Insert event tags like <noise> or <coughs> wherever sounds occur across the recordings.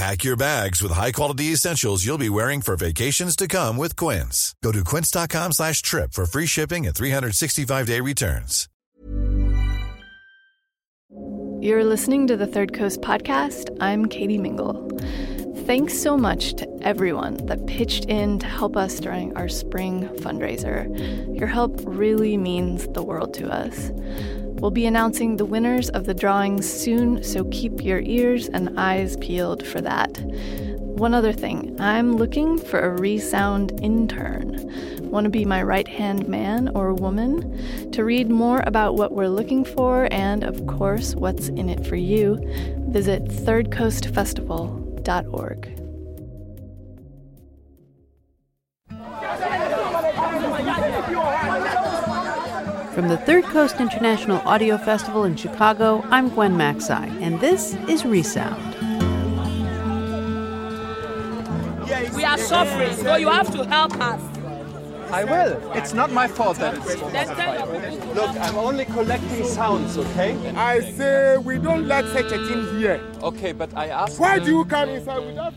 Pack your bags with high-quality essentials you'll be wearing for vacations to come with Quince. Go to quince.com slash trip for free shipping and 365-day returns. You're listening to the Third Coast podcast. I'm Katie Mingle. Thanks so much to everyone that pitched in to help us during our spring fundraiser. Your help really means the world to us. We'll be announcing the winners of the drawings soon, so keep your ears and eyes peeled for that. One other thing I'm looking for a resound intern. Want to be my right hand man or woman? To read more about what we're looking for and, of course, what's in it for you, visit thirdcoastfestival.org. From the Third Coast International Audio Festival in Chicago, I'm Gwen Macsai, and this is Resound. We are suffering, so you have to help us. I will. It's not my fault that it's. Look, I'm only collecting sounds, okay? I say we don't let such a thing here. Okay, but I asked. Why do you come inside without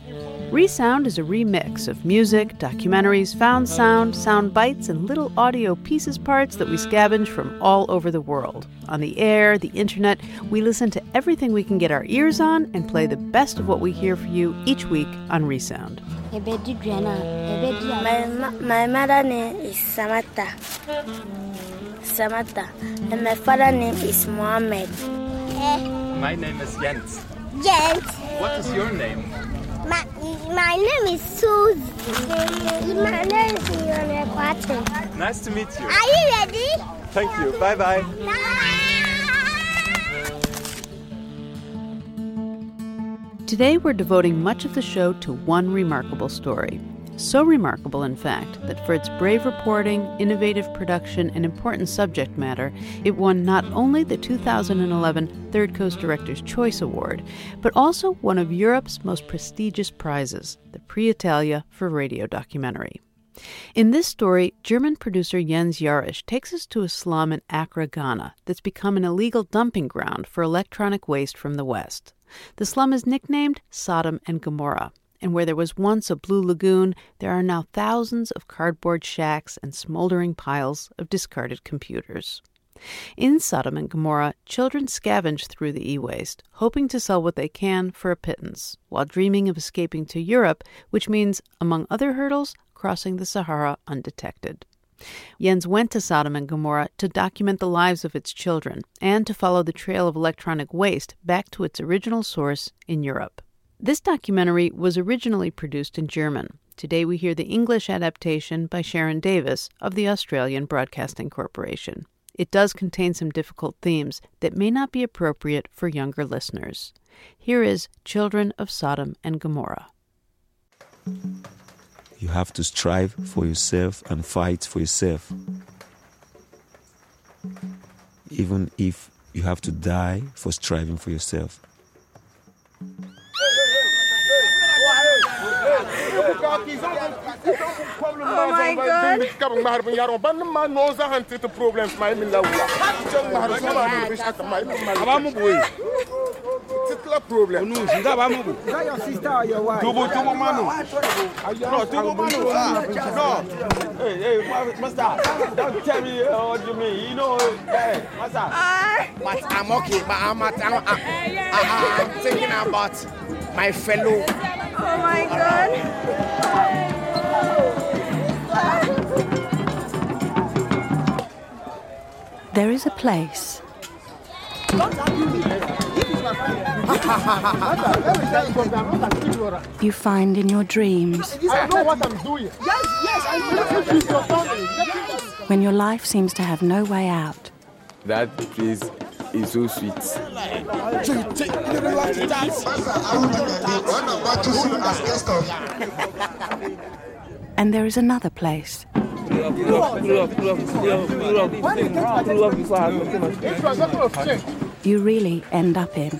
Resound is a remix of music, documentaries, found sound, sound bites, and little audio pieces parts that we scavenge from all over the world. On the air, the internet, we listen to everything we can get our ears on and play the best of what we hear for you each week on Resound. My, my mother name is Samantha. Samantha. And my father name is Mohammed. My name is Jens. Jens. What is your name? My, my name is Susie. My name is Ione Kwate. Nice to meet you. Are you ready? Thank you. Bye bye. Today, we're devoting much of the show to one remarkable story. So remarkable, in fact, that for its brave reporting, innovative production, and important subject matter, it won not only the 2011 Third Coast Director's Choice Award, but also one of Europe's most prestigious prizes, the Prix Italia for Radio Documentary. In this story, German producer Jens Jarisch takes us to a slum in Accra, Ghana, that's become an illegal dumping ground for electronic waste from the West. The slum is nicknamed Sodom and Gomorrah, and where there was once a blue lagoon, there are now thousands of cardboard shacks and smoldering piles of discarded computers. In Sodom and Gomorrah, children scavenge through the e waste, hoping to sell what they can for a pittance, while dreaming of escaping to Europe, which means, among other hurdles, crossing the Sahara undetected. Jens went to Sodom and Gomorrah to document the lives of its children and to follow the trail of electronic waste back to its original source in Europe. This documentary was originally produced in German. Today we hear the English adaptation by Sharon Davis of the Australian Broadcasting Corporation. It does contain some difficult themes that may not be appropriate for younger listeners. Here is Children of Sodom and Gomorrah. You have to strive for yourself and fight for yourself. Even if you have to die for striving for yourself. Oh, oh my god. problem. Is that your sister or your wife? Tubu, tubu manu. No, tubu manu. Ah, no. Hey, hey, master. Don't tell me uh, what you mean. You know, hey, master. But I'm okay. But I'm, I'm, I'm, I'm, uh, uh, uh, I'm thinking about my fellow. Oh my god. There is a place you find in your dreams I know what I'm doing. Yes, yes, I know. If it's your family, when your life seems to have no way out. That place is so sweet. And there is another place you really end up in.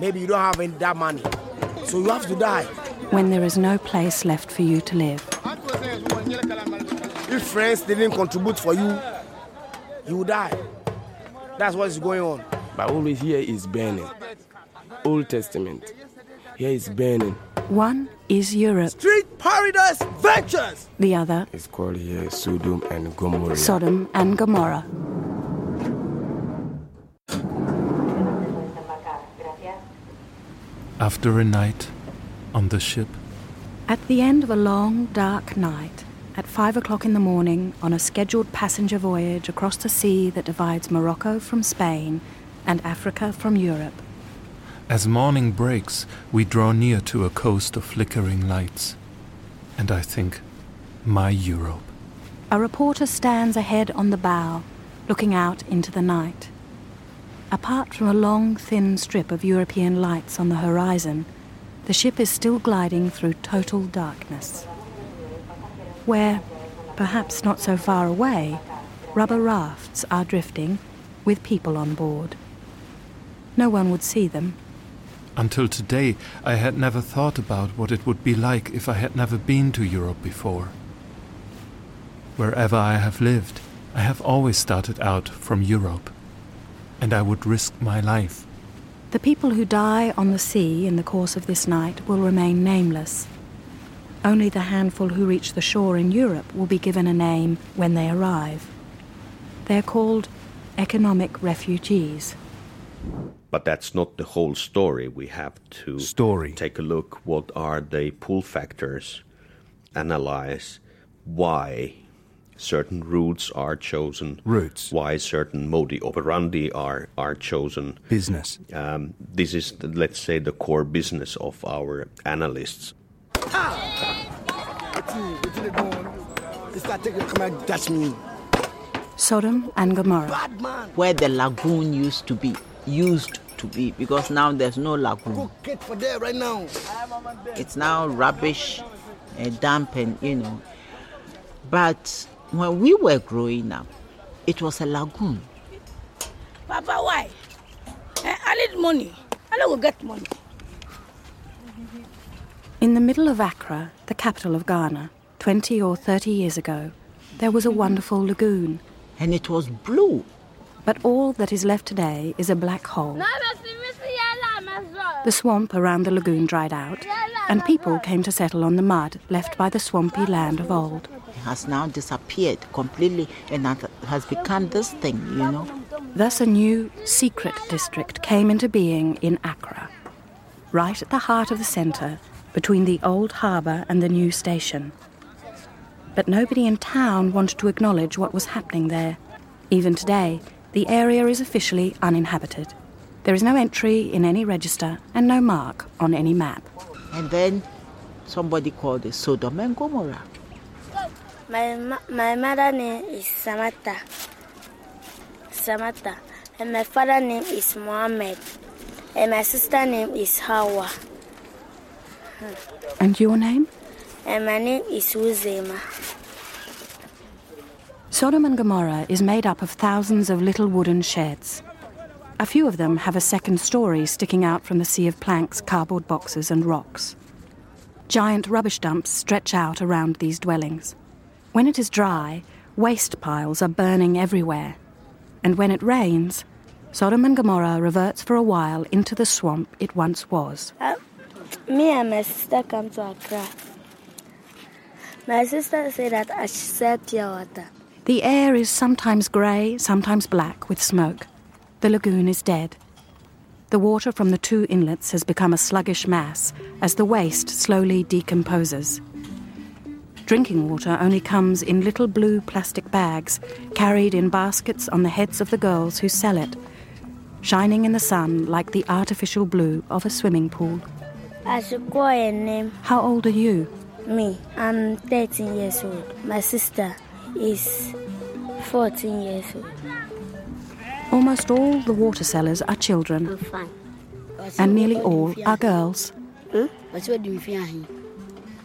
Maybe you don't have any that money, so you have to die. When there is no place left for you to live. If friends didn't contribute for you, you will die. That's what's going on. But always here is burning. Old Testament. Here is burning. One is Europe. Street Paradise Ventures! The other is called here Sodom and Gomorrah. Sodom and Gomorrah. After a night on the ship. At the end of a long, dark night, at five o'clock in the morning, on a scheduled passenger voyage across the sea that divides Morocco from Spain and Africa from Europe, as morning breaks, we draw near to a coast of flickering lights. And I think, my Europe. A reporter stands ahead on the bow, looking out into the night. Apart from a long, thin strip of European lights on the horizon, the ship is still gliding through total darkness. Where, perhaps not so far away, rubber rafts are drifting with people on board. No one would see them until today, I had never thought about what it would be like if I had never been to Europe before. Wherever I have lived, I have always started out from Europe, and I would risk my life. The people who die on the sea in the course of this night will remain nameless. Only the handful who reach the shore in Europe will be given a name when they arrive. They are called economic refugees. But that's not the whole story. We have to story. take a look what are the pull factors, analyze why certain routes are chosen, routes, why certain modi operandi are are chosen, business. Um, this is, the, let's say, the core business of our analysts. Sodom and Gomorrah, where the lagoon used to be used to be because now there's no lagoon. for there right now. It's now rubbish and damp and you know. But when we were growing up, it was a lagoon. Papa, why? Eh, I need money. I don't get money. In the middle of Accra, the capital of Ghana, 20 or 30 years ago, there was a wonderful lagoon. And it was blue. But all that is left today is a black hole. The swamp around the lagoon dried out, and people came to settle on the mud left by the swampy land of old. It has now disappeared completely and has become this thing, you know. Thus, a new secret district came into being in Accra, right at the heart of the centre, between the old harbour and the new station. But nobody in town wanted to acknowledge what was happening there. Even today, the area is officially uninhabited. There is no entry in any register and no mark on any map. And then somebody called it Sodom and Gomorrah. My, my mother name is Samantha. Samantha. And my father name is Mohammed. And my sister name is Hawa. And your name? And my name is Uzema. Sodom and Gomorrah is made up of thousands of little wooden sheds. A few of them have a second story sticking out from the sea of planks, cardboard boxes, and rocks. Giant rubbish dumps stretch out around these dwellings. When it is dry, waste piles are burning everywhere. And when it rains, Sodom and Gomorrah reverts for a while into the swamp it once was. Uh, me and my sister come to Accra. My sister said that I should sell water. The air is sometimes grey, sometimes black with smoke. The lagoon is dead. The water from the two inlets has become a sluggish mass as the waste slowly decomposes. Drinking water only comes in little blue plastic bags carried in baskets on the heads of the girls who sell it, shining in the sun like the artificial blue of a swimming pool. name. How old are you? Me, I'm 13 years old. My sister is 14 years old. Almost all the water sellers are children, and nearly all are girls. Hmm? But what do you feel?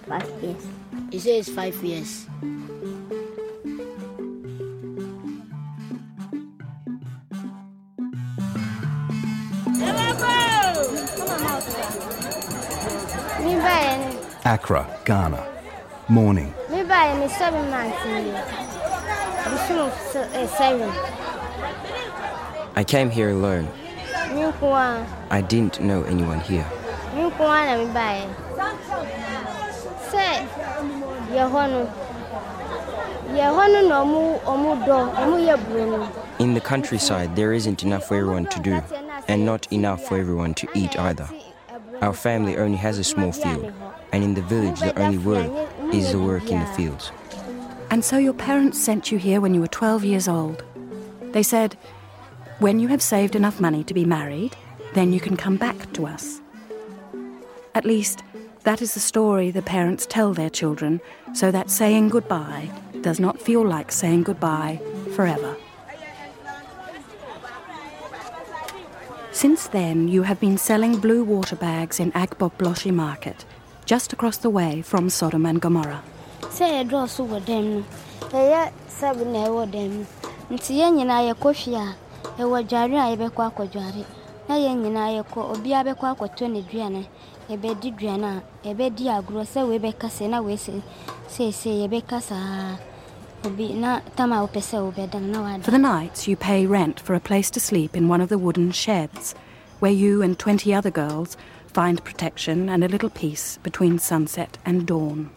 Five years. He says five years. Accra, Ghana. Morning. Buy me seven months here. Uh, seven. I came here alone. I didn't know anyone here. Me kwa na me buy. Say, ye hono. Ye hono no mu omu do, omu ye brunu. In the countryside, there isn't enough for everyone to do, and not enough for everyone to eat either. Our family only has a small field, and in the village, the only work is the work in the fields. And so your parents sent you here when you were 12 years old. They said, when you have saved enough money to be married, then you can come back to us. At least, that is the story the parents tell their children, so that saying goodbye does not feel like saying goodbye forever. Since then, you have been selling blue water bags in Agbogbloshie market, just across the way from Sodom and Gomorrah. Say draw so with them. Ɛyɛ sɛbi na ɛwɔ dɛm no nti yɛn nyinaa yɛkɔ fie a ɛwɔ dware a yɛbɛkɔ akɔdware na yɛn nyinaa yɛkɔ obiara bɛkɔ akɔtɔ ne duane yɛbɛdi duane a yɛbɛdi agorɔ sɛ wei bɛka na wei seesei yɛbɛka saa obi na a wopɛ sɛ wobɛda no na wada For the nights, you pay rent for a place to sleep in one of the wooden sheds, where you and 20 other girls find protection and a little peace between sunset and dawn.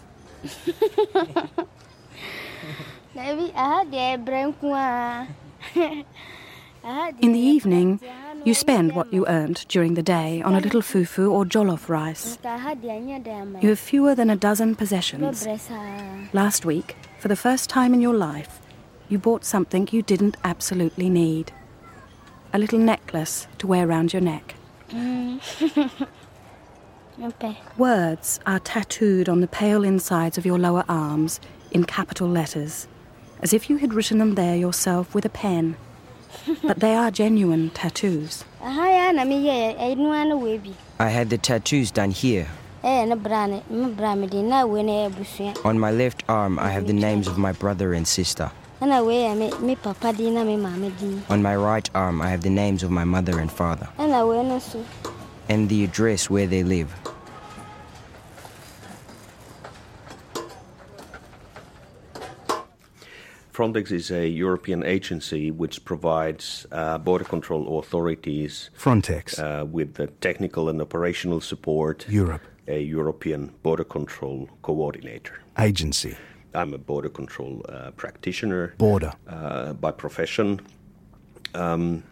Maybe I had the brain. In the evening, you spend what you earned during the day on a little fufu or jollof rice. You have fewer than a dozen possessions. Last week, for the first time in your life, you bought something you didn't absolutely need a little necklace to wear around your neck. <laughs> Words are tattooed on the pale insides of your lower arms in capital letters, as if you had written them there yourself with a pen. <laughs> but they are genuine tattoos. I had the tattoos done here. On my left arm, I have the names of my brother and sister. On my right arm, I have the names of my mother and father. And the address where they live. Frontex is a European agency which provides uh, border control authorities Frontex uh, with the technical and operational support. Europe. A European border control coordinator. Agency. I'm a border control uh, practitioner. Border. Uh, by profession. Um,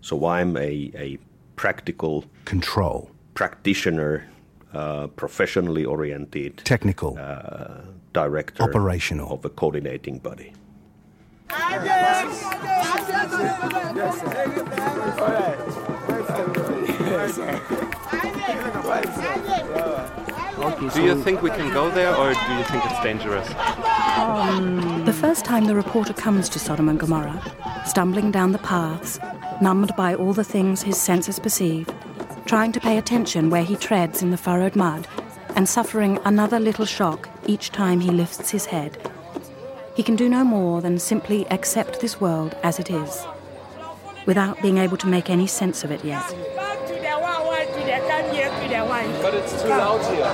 so I'm a, a practical control practitioner, uh, professionally oriented, technical uh, director, operational of a coordinating body. Do you think we can go there or do you think it's dangerous? Um, the first time the reporter comes to Sodom and Gomorrah, stumbling down the paths, numbed by all the things his senses perceive, trying to pay attention where he treads in the furrowed mud, and suffering another little shock each time he lifts his head, he can do no more than simply accept this world as it is, without being able to make any sense of it yet. But it's too loud here.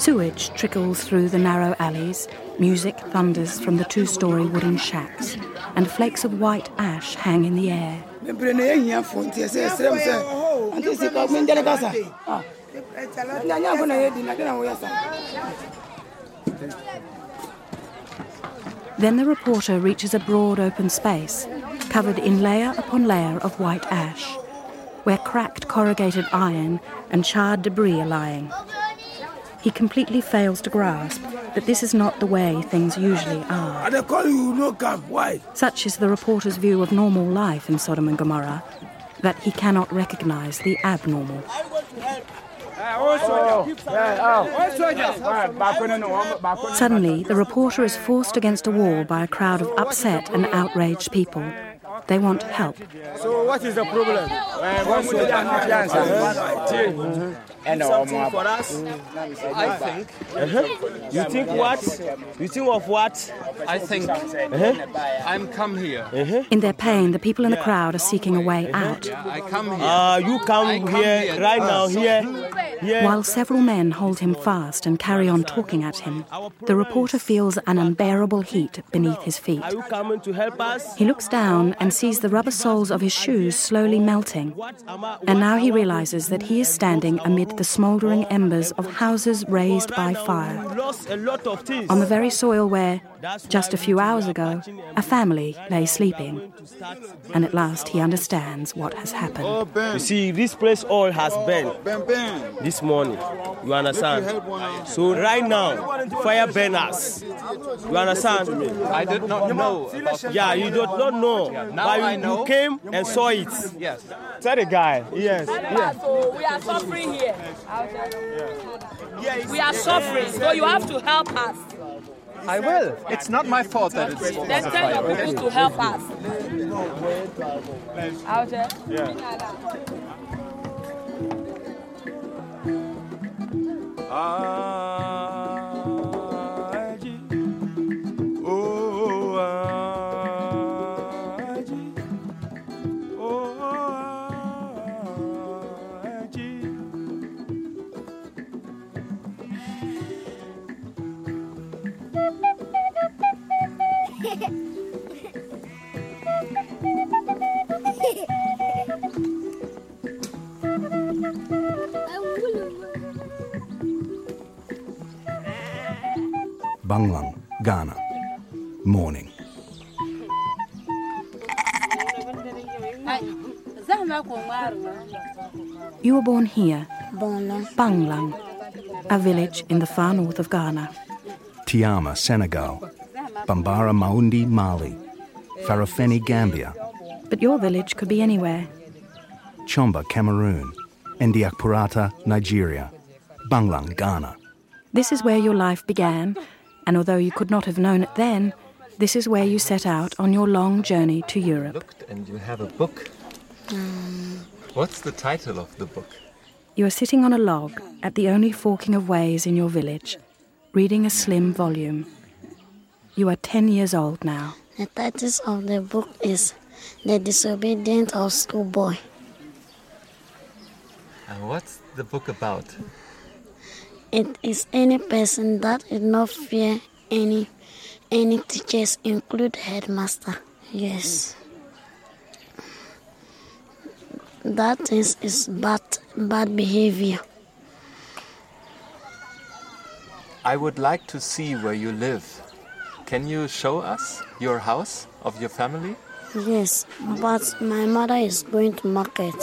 Sewage trickles through the narrow alleys, music thunders from the two story wooden shacks, and flakes of white ash hang in the air. Then the reporter reaches a broad open space, covered in layer upon layer of white ash, where cracked corrugated iron and charred debris are lying. He completely fails to grasp that this is not the way things usually are. I dey call you, no come. Why? Such is the reporter's view of normal life in Sodom and Gomorrah that he cannot recognize the abnormal. Suddenly, the reporter is forced against a wall by a crowd of upset and outraged people. They want help. So what is the problem? Something for us? I think. Uh-huh. You think what? You think of what? I think uh-huh. I'm come here. Uh-huh. In their pain, the people in the crowd are seeking a way out. I come here. Ah, you come, come here, here right now, here. here. While several men hold him fast and carry on talking at him, the reporter feels an unbearable heat beneath his feet. Are you coming to help us? He looks down and sees the rubber soles of his shoes slowly melting. And now he realizes that he is standing amid the smouldering embers of houses raised by fire. We lost a lot of things. On the very soil where, just a few hours ago, a family lay sleeping. And at last he understands what has happened. Oh, you see, this place all has burned this morning. You understand? So right now, fire burn us. You understand? I did not know. Yeah, you do not know. Now but you, I know. you came and saw it. Yes. Tell the guy. Yes. yes. So we are suffering here. Yes. We are suffering, so you have to help us. I will. It's not my fault that it's Then tell your people to help us. Out there. Oh, Banglang, Ghana. Morning. You were born here, Banglang. Banglang, a village in the far north of Ghana. Tiama, Senegal. Bambara Maundi, Mali. Farafeni, Gambia. But your village could be anywhere. Chomba, Cameroon. Ndiakpurata, Nigeria. Banglang, Ghana. This is where your life began, and although you could not have known it then, this is where you set out on your long journey to Europe. Looked and you have a book. Hmm. What's the title of the book? You are sitting on a log at the only forking of ways in your village, reading a slim volume. You are 10 years old now. The title of the book is The Disobedient of Schoolboy. And what's the book about? It is any person that did not fear any any teachers, include headmaster. Yes. That is is bad bad behavior. I would like to see where you live. Can you show us your house of your family? Yes, but my mother is going to market.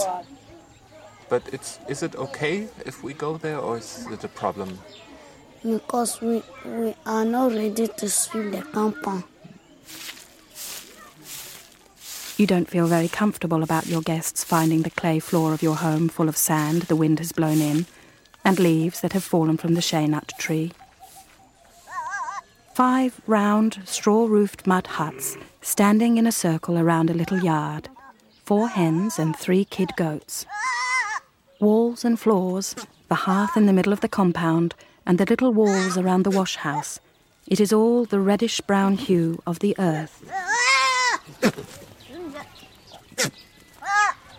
But it's is it okay if we go there or is it a problem? because we, we are not ready to sweep the compound. You don't feel very comfortable about your guests finding the clay floor of your home full of sand the wind has blown in and leaves that have fallen from the shea nut tree. Five round, straw roofed mud huts standing in a circle around a little yard. Four hens and three kid goats. Walls and floors, the hearth in the middle of the compound, and the little walls around the wash house. It is all the reddish brown hue of the earth.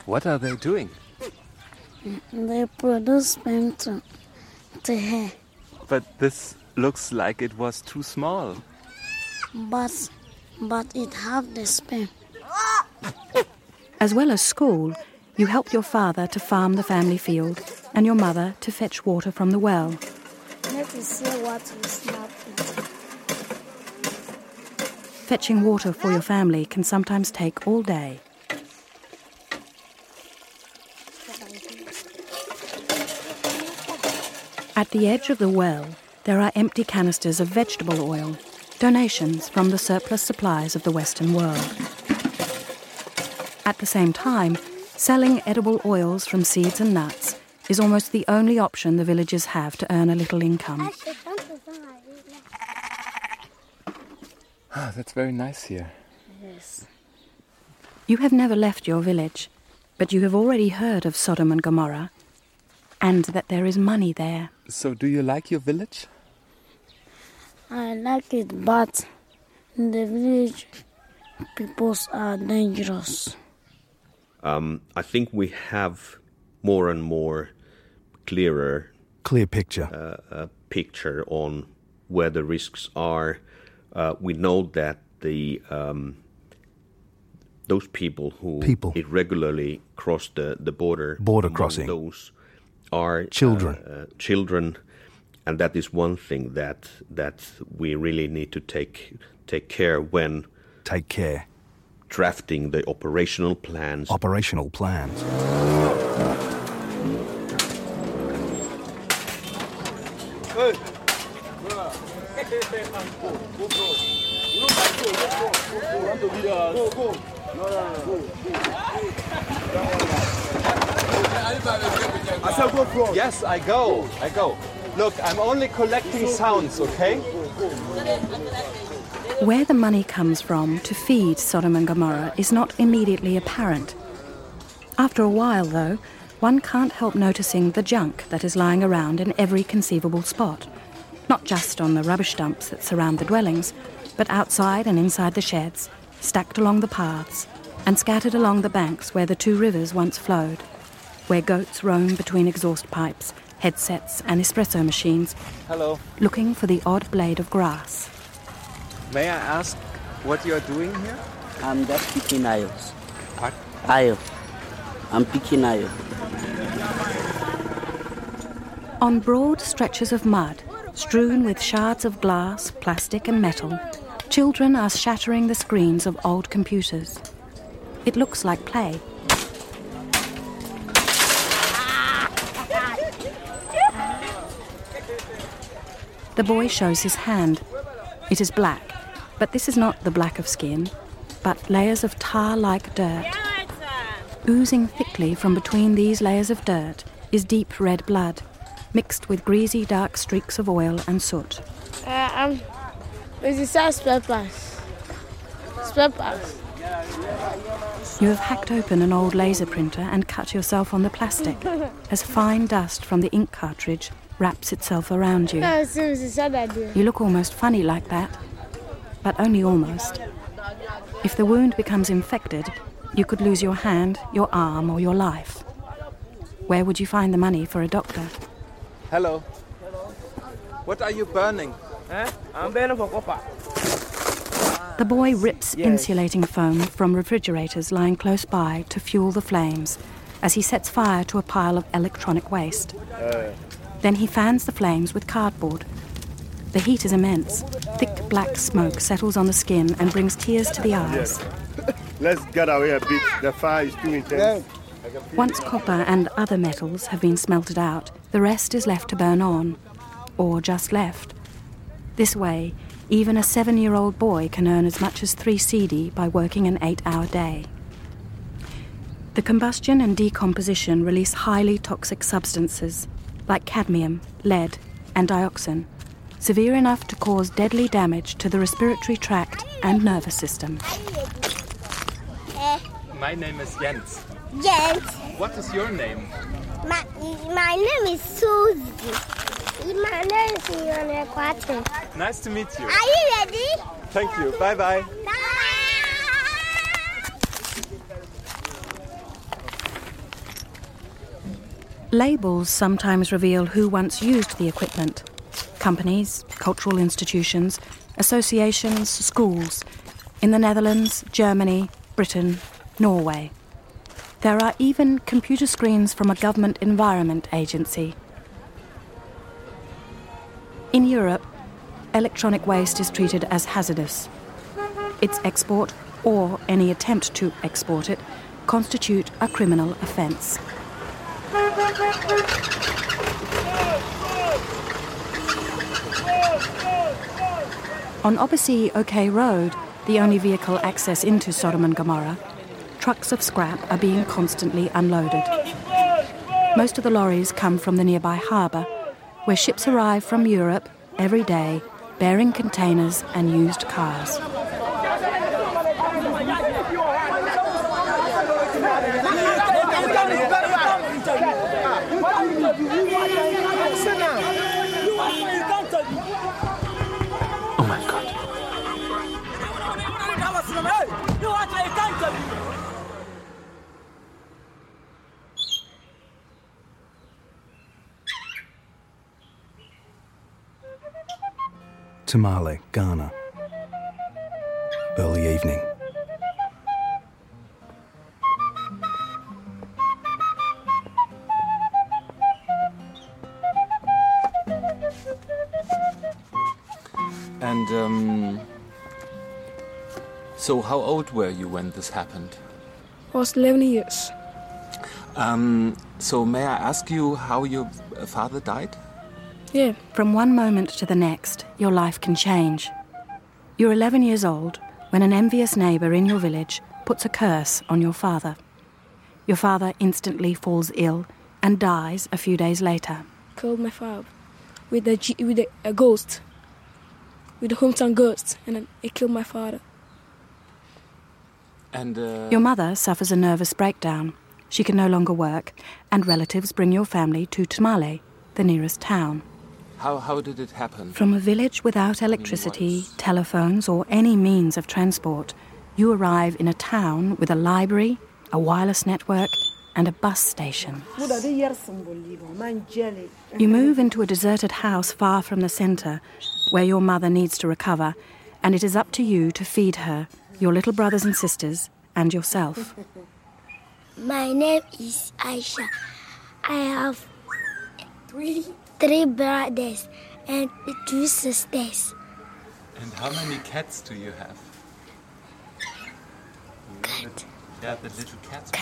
What are they doing? They produce sperm to, to hair, But this looks like it was too small. but but it have the spin. As well as school, you help your father to farm the family field and your mother to fetch water from the well. Let us see what snap. Fetching water for your family can sometimes take all day. At the edge of the well, there are empty canisters of vegetable oil, donations from the surplus supplies of the Western world. At the same time, selling edible oils from seeds and nuts is almost the only option the villagers have to earn a little income. Ah, that's very nice here. Yes. You have never left your village, but you have already heard of Sodom and Gomorrah, and that there is money there. So, do you like your village? I like it, but in the village, people are dangerous. Um, I think we have more and more clearer Clear picture. uh, uh, picture on where the risks are. Uh, we know that the um, those people who People. irregularly cross the, the border Border crossing. those are Children. uh, uh, children, and that is one thing that that we really need to take take care when take care drafting the operational plans. Operational plans. I said go front. Yes, I go. I go. Look, I'm only collecting sounds, okay? Where the money comes from to feed Sodom and Gomorrah is not immediately apparent. After a while, though, one can't help noticing the junk that is lying around in every conceivable spot. Not just on the rubbish dumps that surround the dwellings, but outside and inside the sheds, stacked along the paths, and scattered along the banks where the two rivers once flowed, where goats roam between exhaust pipes, headsets, and espresso machines, Hello. looking for the odd blade of grass. May I ask what you're doing here? I'm just picking aisles. What? Aisle. I'm picking aisle. On broad stretches of mud, strewn with shards of glass, plastic, and metal, children are shattering the screens of old computers. It looks like play. The boy shows his hand. It is black, but this is not the black of skin, but layers of tar like dirt. Oozing thickly from between these layers of dirt is deep red blood, mixed with greasy dark streaks of oil and soot. Uh, um, it's inside spare parts. Spare parts. You have hacked open an old laser printer and cut yourself on the plastic <laughs> as fine dust from the ink cartridge wraps itself around you. No, it's it's inside that. You look almost funny like that, but only almost. If the wound becomes infected, you could lose your hand, your arm, or your life. Where would you find the money for a doctor? Hello. What are you burning? Eh? I'm burning for copper. The boy rips Yes. insulating foam from refrigerators lying close by to fuel the flames as he sets fire to a pile of electronic waste. Then he fans the flames with cardboard. The heat is immense. Thick black smoke settles on the skin and brings tears to the eyes. Let's get away a bit. The fire is too intense. Once copper and other metals have been smelted out, the rest is left to burn on, or just left. This way, even a seven year old boy can earn as much as three cedi by working an eight hour day. The combustion and decomposition release highly toxic substances like cadmium, lead, and dioxin, severe enough to cause deadly damage to the respiratory tract and nervous system. My name is Jens. Jens. What is your name? My, my name is Susie. My name is Fiona Quattro. Nice to meet you. Are you ready? Thank you. Bye bye bye. Labels sometimes reveal who once used the equipment companies, cultural institutions, associations, schools in the Netherlands, Germany, Britain, Norway. There are even computer screens from a government environment agency. In Europe, electronic waste is treated as hazardous. Its export, or any attempt to export it, constitute a criminal offence. On Abossey Okai Road, the only vehicle access into Sodom and Gomorrah, trucks of scrap are being constantly unloaded. Most of the lorries come from the nearby harbour, where ships arrive from Europe every day bearing containers and used cars. Tamale, Ghana. Early evening. And, um. So, how old were you when this happened? I was 11 years. Um, so, may I ask you how your uh, father died? Yeah. From one moment to the next, your life can change. You're 11 years old when an envious neighbour in your village puts a curse on your father. Your father instantly falls ill and dies a few days later. Killed my father with a, G- with a, a ghost, with a hometown ghost, and then it killed my father. And, uh. Your mother suffers a nervous breakdown. She can no longer work, and relatives bring your family to Tamale, the nearest town. How, how did it happen? From a village without electricity, telephones, or any means of transport, you arrive in a town with a library, a wireless network, and a bus station. You move into a deserted house far from the centre, where your mother needs to recover, and it is up to you to feed her, your little brothers and sisters, and yourself. My name is Aisha. I have three, three brothers and two sisters. And how many cats do you have? Cat. Yeah, the little cats.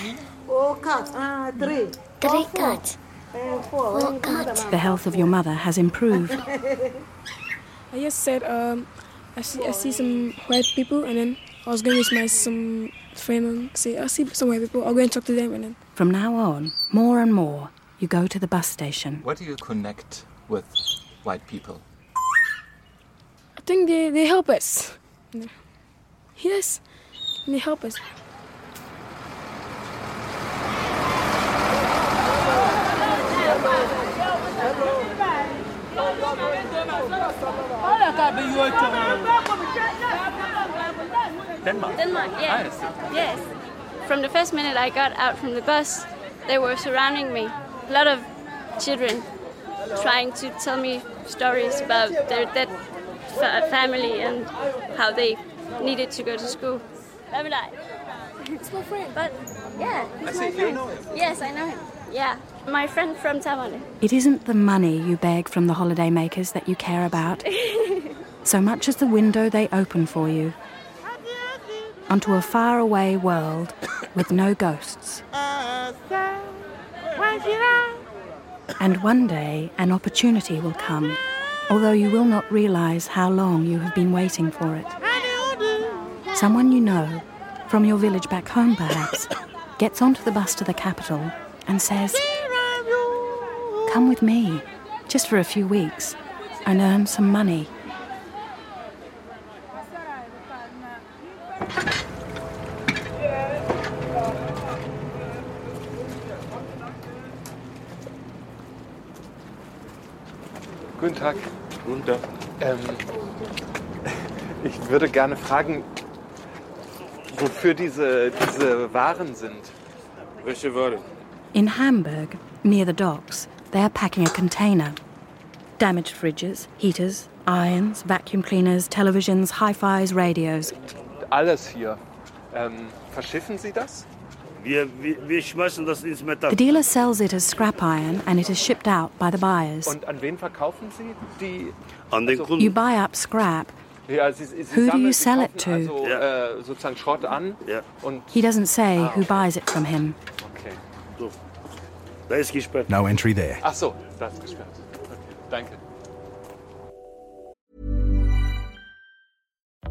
Four cats. Ah, three. Three Or four. cats. Eh, four. Four cats. The health of your mother has improved. <laughs> I just said, um, I see, I see some white people, and then I was going with my some friend and say, I see some white people. I'll go and talk to them, and then From now on, more and more, you go to the bus station. Where do you connect with white people? I think they, they help us. Yes, they help us. Denmark. Denmark, yes. Yes. From the first minute I got out from the bus, they were surrounding me. A lot of children trying to tell me stories about their dead fa- family and how they needed to go to school. Every night. It's my friend. But yeah, he's I my see, you friend. know him? Yes, I know him. Yeah, my friend from Tamale. It isn't the money you beg from the holiday makers that you care about, <laughs> so much as the window they open for you onto a faraway world with no ghosts. <laughs> Uh, And one day an opportunity will come, although you will not realize how long you have been waiting for it. Someone you know, from your village back home perhaps, <coughs> gets onto the bus to the capital and says, Come with me, just for a few weeks, and earn some money. Guten Tag. Guten Tag. Ähm, ich würde gerne fragen, wofür diese, diese Waren sind. Welche Waren? In Hamburg, near the docks, they are packing a container. Damaged fridges, heaters, irons, vacuum cleaners, televisions, hi fis, radios. Alles hier. Ähm, verschiffen Sie das? The dealer sells it as scrap iron and it is shipped out by the buyers. Und an wen verkaufen Sie die? An den You buy up scrap. Ja, Sie, Sie Who do you sell it to? Also, äh, sozusagen Schrott an. Und He doesn't say ah, who buys it from him. okay. So. Da ist gesperrt. No entry there. Ach so, das ist gesperrt. Okay, danke.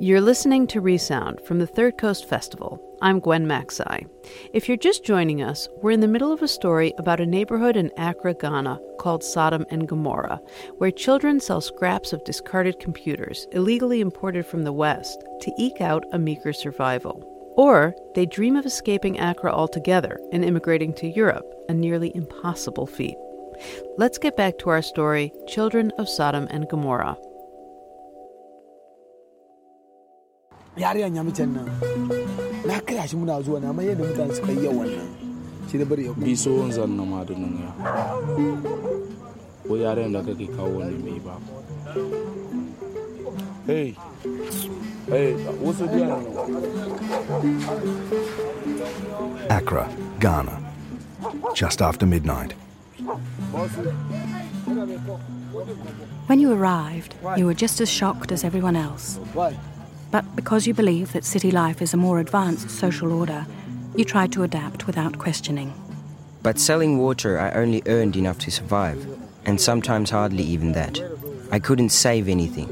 You're listening to Resound from the Third Coast Festival. I'm Gwen Macsai. If you're just joining us, we're in the middle of a story about a neighborhood in Accra, Ghana called Sodom and Gomorrah, where children sell scraps of discarded computers illegally imported from the West to eke out a meager survival. Or they dream of escaping Accra altogether and immigrating to Europe, a nearly impossible feat. Let's get back to our story Children of Sodom and Gomorrah. Yare a nyame kyɛn na na kra shi muna zuwa na amma yadda mutane suka yi yawan nan shi da bari ya bi so zan na ma ya ko yaren da kake kawo wannan bai ba hey hey wasu biya Accra, Ghana. Just after midnight. When you arrived, you were just as shocked as everyone else. Why? But because you believe that city life is a more advanced social order, you try to adapt without questioning. But selling water, I only earned enough to survive, and sometimes hardly even that. I couldn't save anything.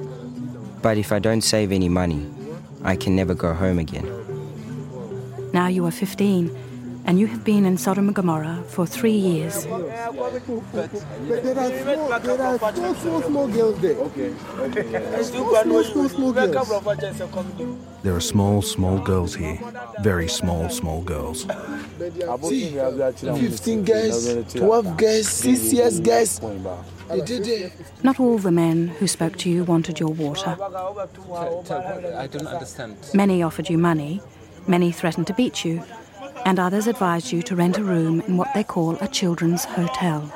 But if I don't save any money, I can never go home again. Now you are 15, and you have been in Sodom and Gomorrah for three years. But there are small, there are small, small, small girls there. Okay. Small, small, small girls. There are small, small girls here. Very small, small girls. See, 15 guys, 12 guys, 6 years guys. They did it. Not all the men who spoke to you wanted your water. I don't understand. Many offered you money, many threatened to beat you, and others advise you to rent a room in what they call a children's hotel.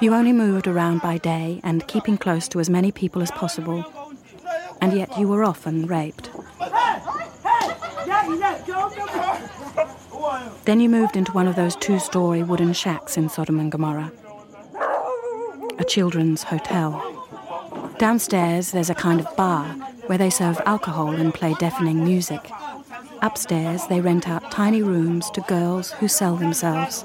You only moved around by day and keeping close to as many people as possible, and yet you were often raped. Then you moved into one of those two story wooden shacks in Sodom and Gomorrah, a children's hotel. Downstairs, there's a kind of bar where they serve alcohol and play deafening music. Upstairs, they rent out tiny rooms to girls who sell themselves.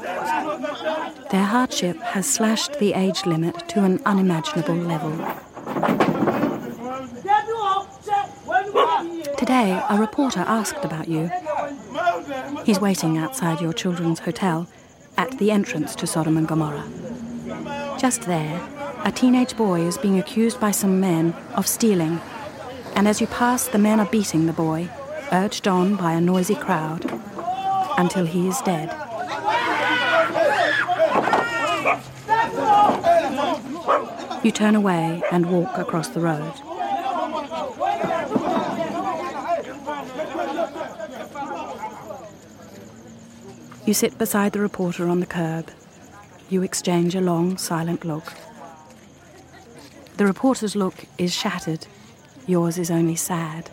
Their hardship has slashed the age limit to an unimaginable level. Today, a reporter asked about you. He's waiting outside your children's hotel at the entrance to Sodom and Gomorrah. Just there, a teenage boy is being accused by some men of stealing. And as you pass, the men are beating the boy, urged on by a noisy crowd, until he is dead. You turn away and walk across the road. You sit beside the reporter on the curb. You exchange a long, silent look. The reporter's look is shattered. Yours is only sad.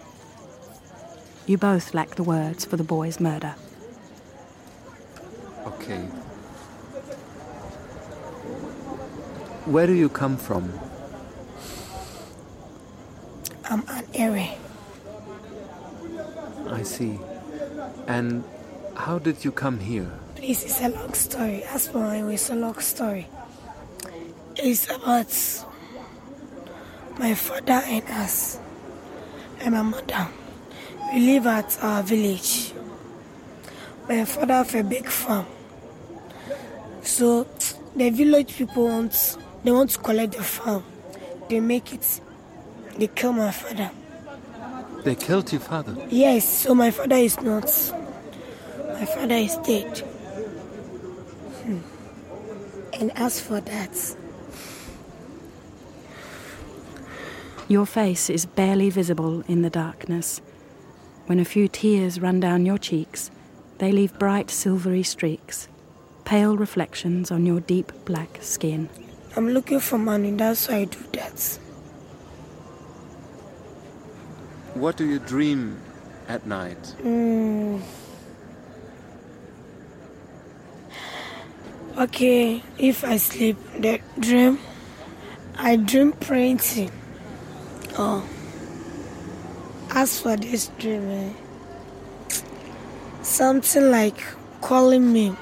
You both lack the words for the boy's murder. Okay. Where do you come from? I'm an Erie. I see. And how did you come here? Please, it's a long story. As for my way, it's a long story. It's about my father and us, and my mother. We live at our village. My father have a big farm. So the village people want they want to collect the farm. They make it. They kill my father. They killed your father? Yes, so my father is not. My father is dead. And as for that, Your face is barely visible in the darkness. When a few tears run down your cheeks, they leave bright silvery streaks, pale reflections on your deep black skin. I'm looking for money, that's why I do that. What do you dream at night? Mm. Okay, if I sleep, the dream, I dream painting. Oh, as for this dream, eh, something like calling me.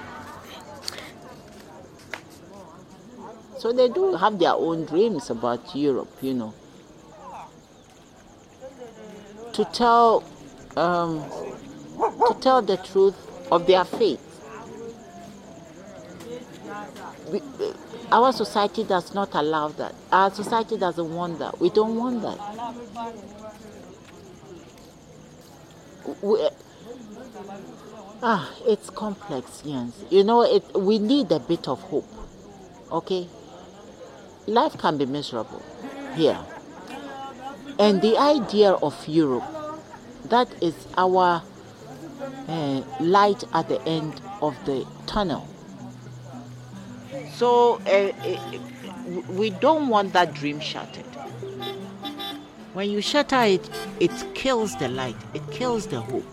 So they do have their own dreams about Europe, you know. To tell, um, to tell the truth of their faith. We, our society does not allow that. Our society doesn't want that. We don't want that. We, ah, it's complex, Jens. You know, it, we need a bit of hope. Okay? Life can be miserable here. And the idea of Europe, that is our uh, light at the end of the tunnel. So uh, uh, we don't want that dream shattered. When you shatter it, it kills the light, it kills the hope.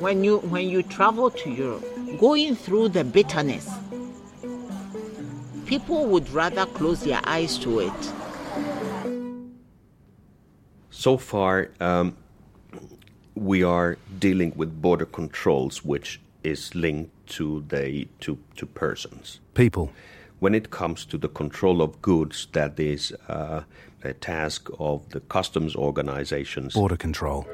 When you when you travel to Europe, going through the bitterness, people would rather close their eyes to it. So far, um, we are dealing with border controls, which is linked to the to, to persons, people. When it comes to the control of goods, that is uh, a task of the customs organizations. Border control.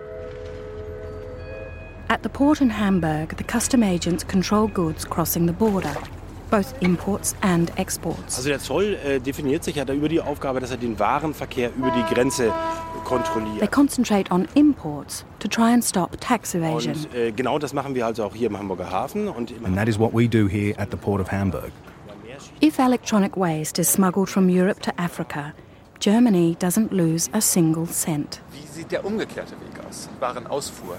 At the port in Hamburg, the custom agents control goods crossing the border, both imports and exports. Also der Zoll äh, definiert sich ja da über die Aufgabe, dass er den Warenverkehr über die Grenze kontrolliert. They concentrate on imports to try and stop tax evasion. Und äh, genau das machen wir also auch hier im Hamburger Hafen und im And that is what we do here at the Port of Hamburg. If electronic waste is smuggled from Europe to Africa, Germany doesn't lose a single cent. Wie sieht der umgekehrte Weg aus? Warenausfuhr.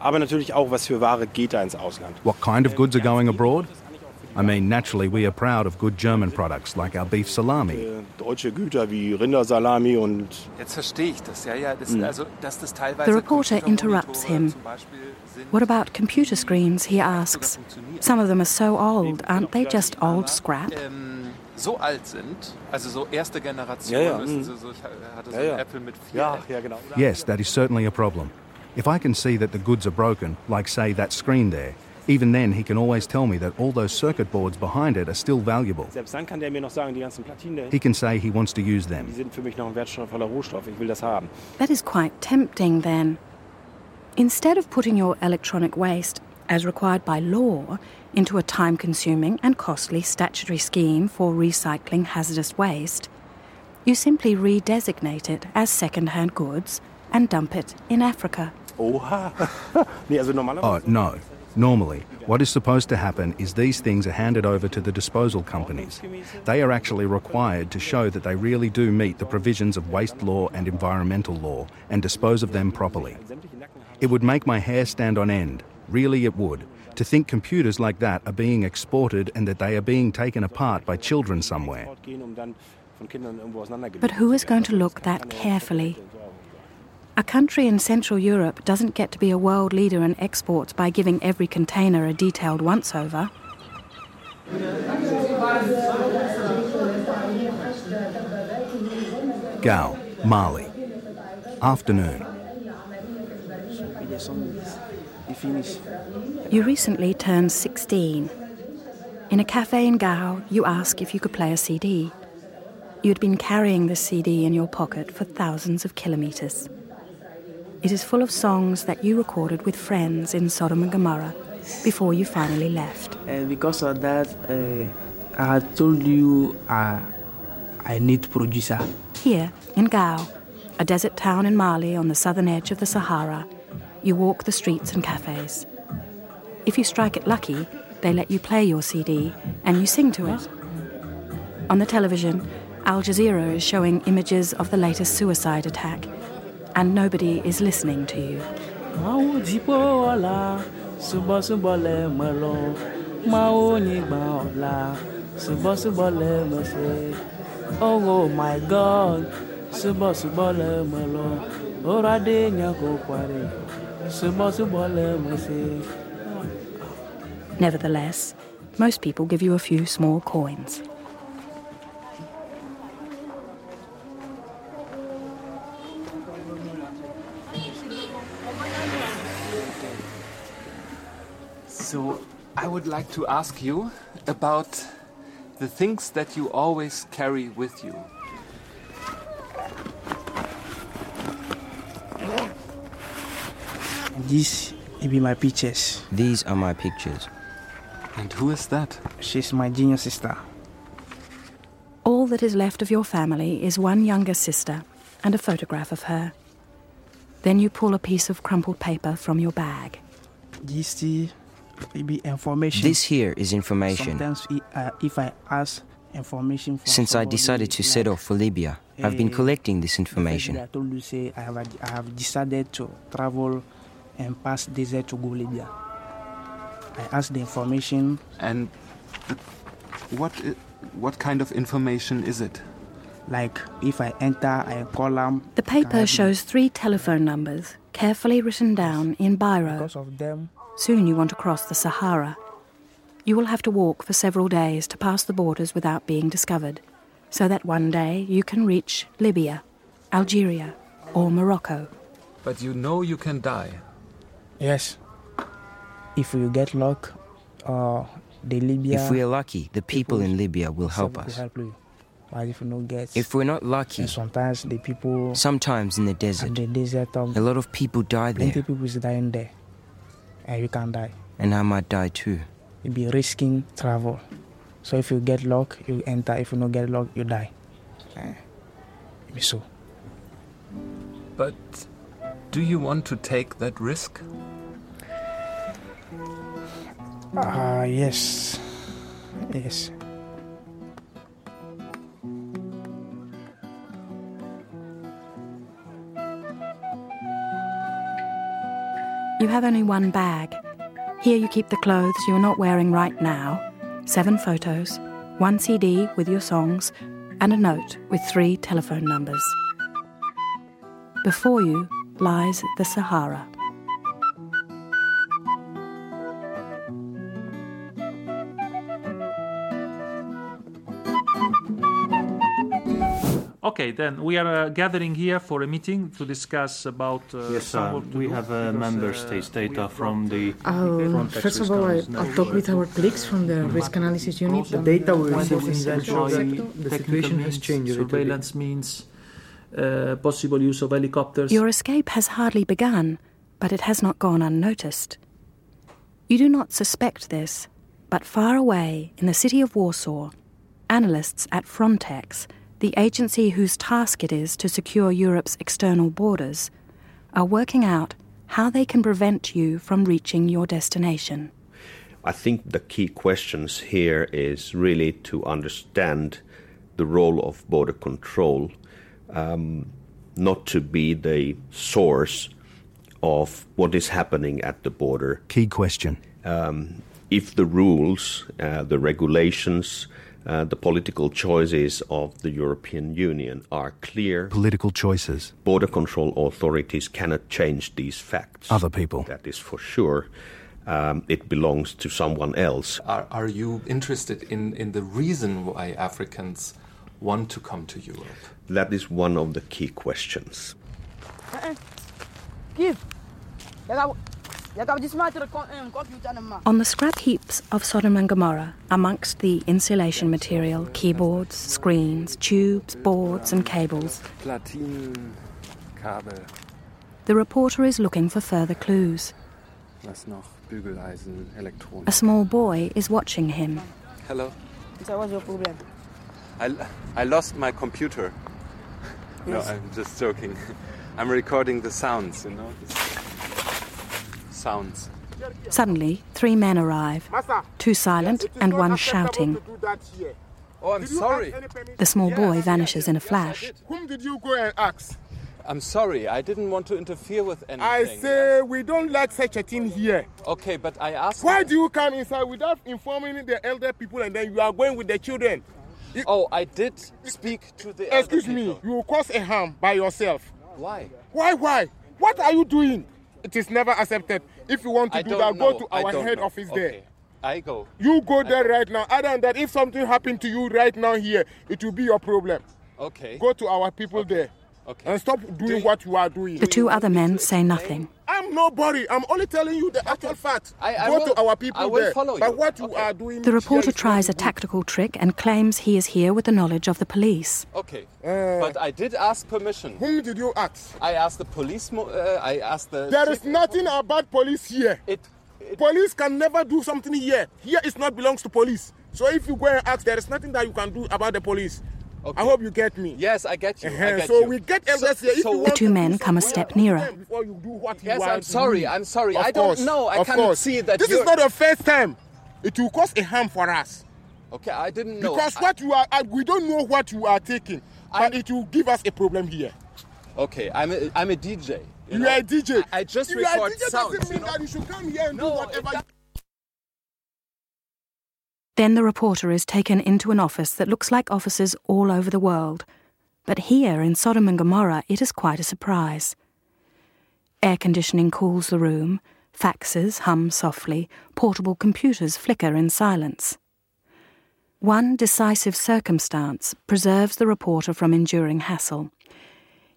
Aber natürlich auch, was für Ware geht da ins Ausland. What kind of goods are going abroad? I mean, naturally, we are proud of good German products like our beef salami. Deutsche Güter wie Rindersalami und Jetzt verstehe ich das. Ja, ja, das, also, dass das teilweise The reporter interrupts him. What about computer screens? He asks. Some of them are so old, aren't they just old scrap? ähm, so alt sind, also so erste Generation, Ja, ja, mhm. Sie, so, ich hatte so Ja, einen ja. Apple mit vier Ja, Apple. ja, genau. Yes, that is certainly a problem. If I can see that the goods are broken, like, say, that screen there, even then he can always tell me that all those circuit boards behind it are still valuable. Selbst dann kann der mir noch sagen, die ganzen Platinen, He can say he wants to use them. sind für mich noch ein wertvoller Rohstoff. Ich will das haben. That is quite tempting then. Instead of putting your electronic waste, as required by law, into a time consuming and costly statutory scheme for recycling hazardous waste, you simply redesignate it as second hand goods and dump it in Africa. Oha. <laughs> nee, also Oh, no. Normally, what is supposed to happen is these things are handed over to the disposal companies. They are actually required to show that they really do meet the provisions of waste law and environmental law and dispose of them properly. It would make my hair stand on end, really it would, to think computers like that are being exported and that they are being taken apart by children somewhere. But who is going to look that carefully? A country in Central Europe doesn't get to be a world leader in exports by giving every container a detailed once over. Gao, Mali. Afternoon. You recently turned 16. In a cafe in Gao, you ask if you could play a CD. You'd been carrying the CD in your pocket for thousands of kilometers. It is full of songs that you recorded with friends in Sodom and Gomorrah before you finally left. And because of that, uh, I had told you uh, I need producer. Here in Gao, a desert town in Mali on the southern edge of the Sahara, you walk the streets and cafes. If you strike it lucky, they let you play your CD and you sing to it. On the television, Al Jazeera is showing images of the latest suicide attack, and nobody is listening to you. Oh, oh my God, subo subo le melo, ora de nyako kware, subo subo le mese. Nevertheless, most people give you a few small coins. So, I would like to ask you about the things that you always carry with you. These will be my pictures. These are my pictures. And who is that? She's my junior sister. All that is left of your family is one younger sister and a photograph of her. Then you pull a piece of crumpled paper from your bag. This will be information. This here is information. Sometimes i- uh, if I ask information from Since I decided to set off for Libya, I've been eh, collecting this I information. told you say I have I have decided to travel and pass desert to go Libya. I asked the information And what, what kind of information is it? like if I enter I call them The paper shows three telephone numbers, carefully written down in biro. because of them Soon you want to cross the Sahara. You will have to walk for several days to pass the borders without being discovered, so that one day you can reach Libya, Algeria, or Morocco. But you know you can die. Yes. If you get luck, uh, the Libya. If we are lucky, the people in Libya will help will us. help you. But if you don't get, If we're not lucky, sometimes the people sometimes in the at desert, the desert, um, a lot of people die plenty there, people is dying there, and you can die. and I might die too. You be risking travel. So if you get luck, you enter. If you don't get luck, you die. Eh, be so. But do you want to take that risk? Ah, yes, yes. You have only one bag. Here you keep the clothes you are not wearing right now, seven photos, one CD with your songs, and a note with three telephone numbers. Before you lies the Sahara. Okay, then we are uh, gathering here for a meeting to discuss about. Uh, Yes, some work to we do have uh, because, member uh, states data from the first of all, I, I'll talk with our colleagues from the risk analysis unit. The data we When receive we in the enjoy sector, the situation has changed a little bit. Surveillance means uh, possible use of helicopters. Your escape has hardly begun, but it has not gone unnoticed. You do not suspect this, but far away in the city of Warsaw, analysts at Frontex, the agency whose task it is to secure Europe's external borders, are working out how they can prevent you from reaching your destination. I think the key questions here is really to understand the role of border control, um, not to be the source of what is happening at the border. Key question. Um, if the rules, uh, the regulations, uh, the political choices of the European Union are clear, Political choices. border control authorities cannot change these facts. Other people. That is for sure. Um, it belongs to someone else. Are, are you interested in, in the reason why Africans want to come to Europe? That is one of the key questions. Give. this matter computer number. On the scrap heaps of Sodom and Gomorrah, amongst the insulation material, keyboards, screens, tubes, boards, and cables, the reporter is looking for further clues. was noch? Bügeleisen, Elektronik. A small boy is watching him. Hello. So what's your problem? I, I lost my computer. No, I'm just joking. I'm recording the sounds, you know? The sounds. Suddenly, three men arrive two silent and one shouting. Oh, I'm sorry. The small boy vanishes in a flash. Whom did you go and ask? I'm sorry. I didn't want to interfere with anything. I say we don't like such a thing here. Okay, but I asked. Why do you come inside without informing the elder people and then you are going with the children? Oh, I did speak to the. elder Excuse me, people. you will cause a harm by yourself. Why? Why, why? What are you doing? It is never accepted. If you want to I do that, know. go to our head know. office there. I go. You go there right now. Other than that, if something happened to you right now here, it will be your problem. Okay. Go to our people there. Okay. And stop doing what you are doing. The two other men say nothing. I'm nobody. I'm only telling you the actual fact. I- I Go will- to our people I will there. follow But you. what you are doing. The reporter tries a tactical trick and claims he is here with the knowledge of the police. Okay. Uh, but I did ask permission. Whom did you ask? I asked the police. Mo- uh, I asked the. There is nothing about police here. It, police can never do something here. Here it not belongs to police. So if you go and ask, there is nothing that you can do about the police. I hope you get me. Yes, I get you. I Uh-huh. get so you. we get elders here. If so The two men come a step nearer. Before you do what Yes, you I'm sorry. I'm sorry. Of I don't course, know. I of cannot course. see that This you're- is not the first time. It will cause a harm for us. Okay, I didn't know. Because I- what you are, uh, we don't know what you are taking, but it will give us a problem here. Okay, I'm a, I'm a DJ. You, know? are a DJ. I, I just you are a record DJ sounds. doesn't mean you know? that you should come here and do whatever. Then the reporter is taken into an office that looks like offices all over the world. But here in Sodom and Gomorrah, it is quite a surprise. Air conditioning cools the room, faxes hum softly, portable computers flicker in silence. One decisive circumstance preserves the reporter from enduring hassle.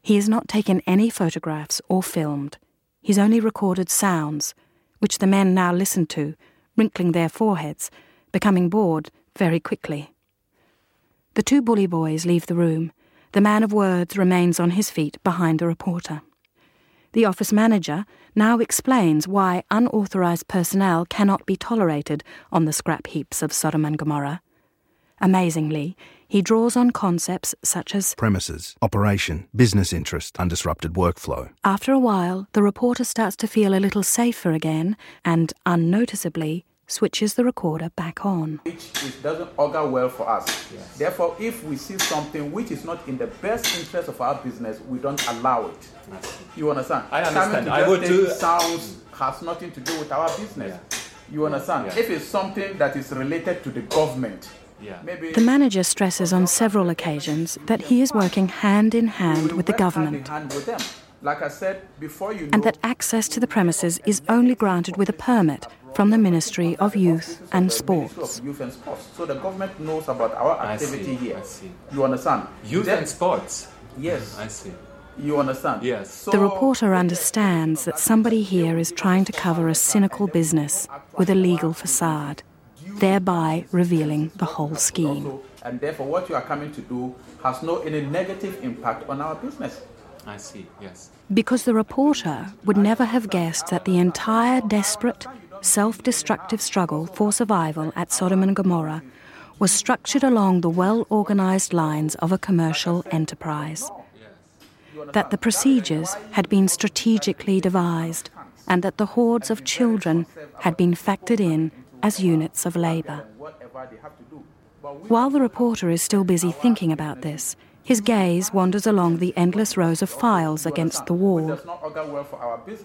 He has not taken any photographs or filmed. He's only recorded sounds, which the men now listen to, wrinkling their foreheads, becoming bored very quickly. The two bully boys leave the room. The man of words remains on his feet behind the reporter. The office manager now explains why unauthorized personnel cannot be tolerated on the scrap heaps of Sodom and Gomorrah. Amazingly, he draws on concepts such as Premises, operation, business interest, undisrupted workflow. after a while, the reporter starts to feel a little safer again and, unnoticeably, switches the recorder back on. which it doesn't augur well for us. Therefore, if we see something which is not in the best interest of our business, we don't allow it. You understand? I understand. I would do- sounds has nothing to do with our business. You understand? Yeah. If it's something that is related to the government, Yeah. maybe The manager stresses on several occasions that he is working hand in hand with the government hand with them. Like I said before, you know, and that access to the premises is only granted with a permit from the Ministry of Youth and Sports. Youth and Sports. So the government knows about our I activity see, here. I see. You understand? Youth Then- and sports. Yes. I see. You understand? Yes. The reporter understands that somebody here is trying to cover a cynical business with a legal facade, thereby revealing the whole scheme. and therefore what you are coming to do has no any negative impact on our business. I see. Yes. Because the reporter would never have guessed that the entire desperate, self destructive struggle for survival at Sodom and Gomorrah was structured along the well organized lines of a commercial enterprise. That the procedures had been strategically devised, and that the hordes of children had been factored in as units of labor. While the reporter is still busy thinking about this, his gaze wanders along the endless rows of files against the wall.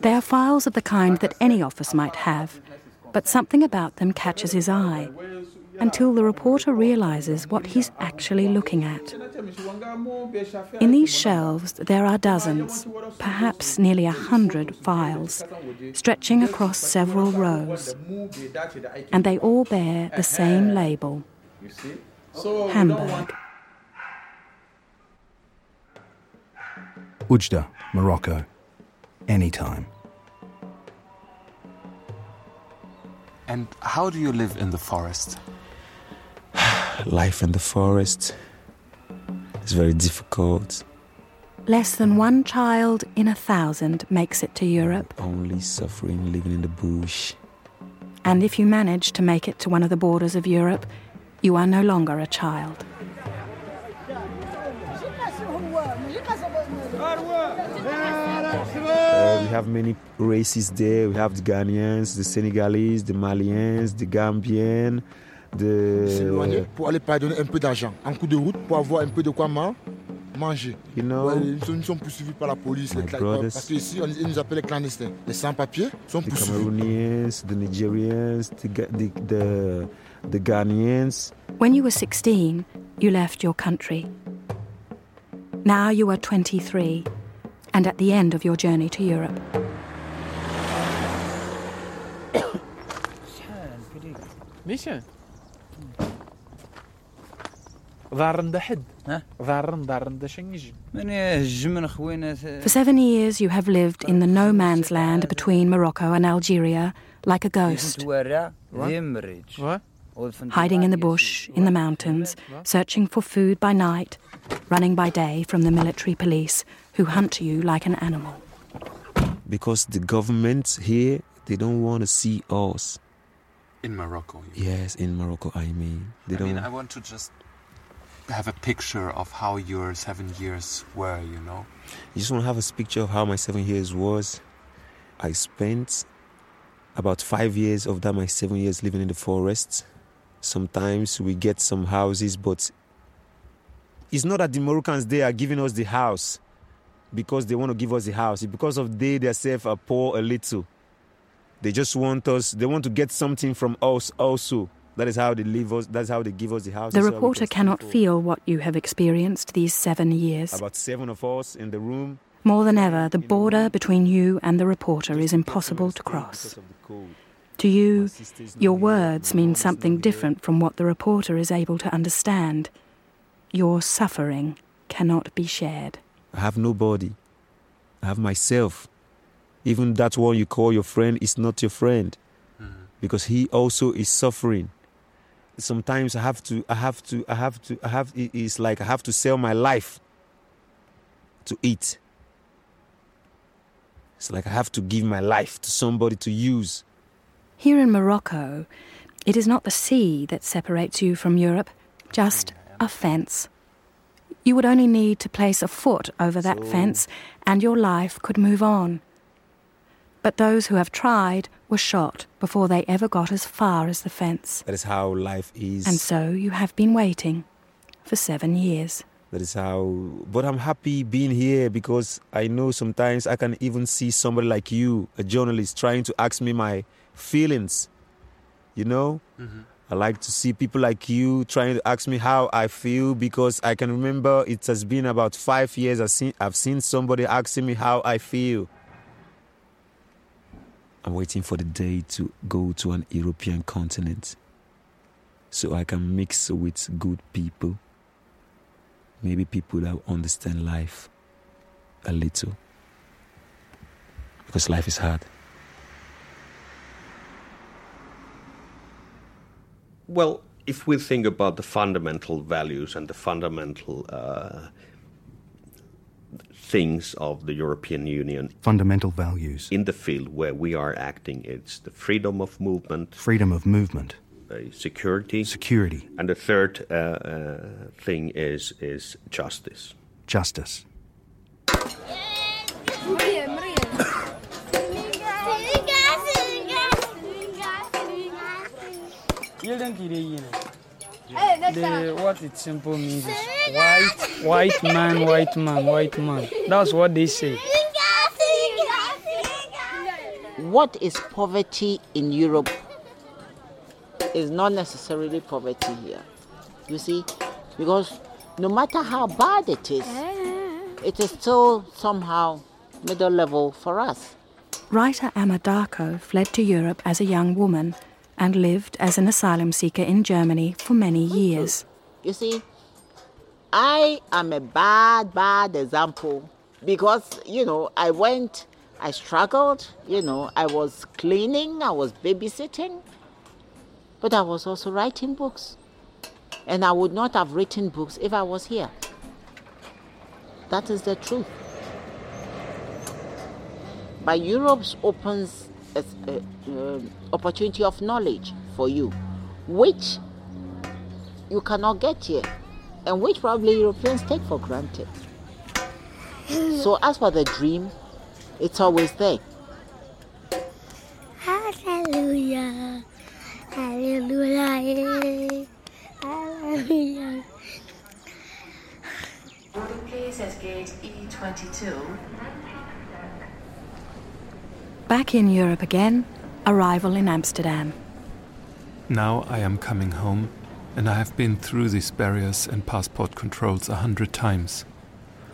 They are files of the kind that any office might have, but something about them catches his eye until the reporter realizes what he's actually looking at. In these shelves, there are dozens, perhaps nearly a hundred files, stretching across several rows, and they all bear the same label Hamburg. Oujda, Morocco. Anytime. And how do you live in the forest? <sighs> Life in the forest is very difficult. Less than one child in a thousand makes it to Europe, Only suffering living in the bush. and if you manage to make it to one of the borders of Europe, you are no longer a child. We have many races there. We have the Ghanaians, the Senegalese, the Maliens, the Gambians, S'éloigner the pour aller pardonner un peu d'argent. En coup de route pour avoir un peu de quoi ma- manger. You know, Ouais, ils, sont, par la police. les brothers. parce qu'ici, on- ils nous appellent les clandestins. Les sans-papiers sont the poursuivis. Cameroonians, the Nigerians, the, Ga- the, the, the Ghanaians. When you were 16, you left your country. Now you are 23 and at the end of your journey to Europe. For seven years, you have lived in the no man's land between Morocco and Algeria like a ghost. Hiding in the bush, in the mountains, searching for food by night, running by day from the military police, who hunt you like an animal. Because the government here, they don't want to see us. In Morocco. Yes, in Morocco, I mean. They I don't. mean, I want to just have a picture of how your seven years were, you know? You just want to have a picture of how my seven years was. I spent about five years of that, my seven years living in the forest. Sometimes we get some houses, but it's not that the Moroccans they are giving us the house because they want to give us the house. It's because of they themselves are poor a little. They just want us. They want to get something from us also. That is how they leave us. That's how they give us the house. The reporter cannot feel what you have experienced these seven years. About seven of us in the room. More than ever, the border between you and the reporter is impossible to cross. To you, your words mean something different from what the reporter is able to understand. Your suffering cannot be shared. I have nobody. I have myself. Even that one you call your friend is not your friend mm-hmm. because he also is suffering. Sometimes I have to, I have to, I have to, I have, it- it's like I have to sell my life to eat. It's like I have to give my life to somebody to use. Here in Morocco, it is not the sea that separates you from Europe, just mm-hmm. a fence. You would only need to place a foot over that fence and your life could move on. But those who have tried were shot before they ever got as far as the fence. That is how life is. And so you have been waiting for seven years. That is how. But I'm happy being here because I know sometimes I can even see somebody like you, a journalist, trying to ask me my feelings. You know? Mm-hmm. I like to see people like you trying to ask me how I feel because I can remember it has been about five years I've seen, I've seen somebody asking me how I feel. I'm waiting for the day to go to an European continent so I can mix with good people. Maybe people that understand life a little. Because life is hard. Well, if we think about the fundamental values and the fundamental uh, things of the European Union, Fundamental values. in the field where we are acting, it's the freedom of movement, Freedom of movement. uh, security, security, and the third uh, uh, thing is is justice. Justice. Yelden kiri yine. The what it simple means is white, white man, white man, white man. That's what they say. What is poverty in Europe is not necessarily poverty here. You see? Because no matter how bad it is, it is still somehow middle level for us. Writer Amma Darko fled to Europe as a young woman and lived as an asylum seeker in Germany for many years. You see, I am a bad, bad example because, you know, I went, I struggled, you know, I was cleaning, I was babysitting, but I was also writing books. And I would not have written books if I was here. That is the truth. But Europe opens a, a, um, opportunity of knowledge for you, which you cannot get here, and which probably Europeans take for granted. So, as for the dream, It's always there. Hallelujah. Hallelujah. Hallelujah. Boarding please at gate E22. Back in Europe again, arrival in Amsterdam. Now I am coming home, and I have been through these barriers and passport controls a hundred times.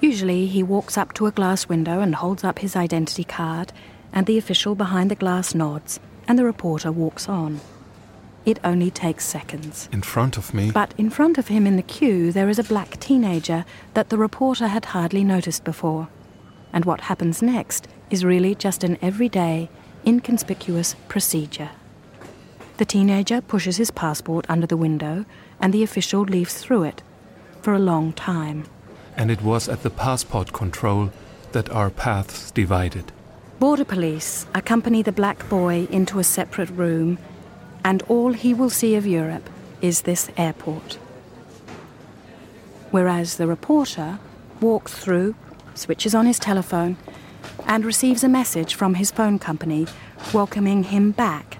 Usually, he walks up to a glass window and holds up his identity card, and the official behind the glass nods, and the reporter walks on. It only takes seconds. In front of me, But in front of him in the queue, there is a black teenager that the reporter had hardly noticed before. And what happens next is really just an everyday, inconspicuous procedure. The teenager pushes his passport under the window, and the official leaves through it for a long time. and it was at the passport control that our paths divided. Border police accompany the black boy into a separate room, and all he will see of Europe is this airport. Whereas the reporter walks through, switches on his telephone, and receives a message from his phone company welcoming him back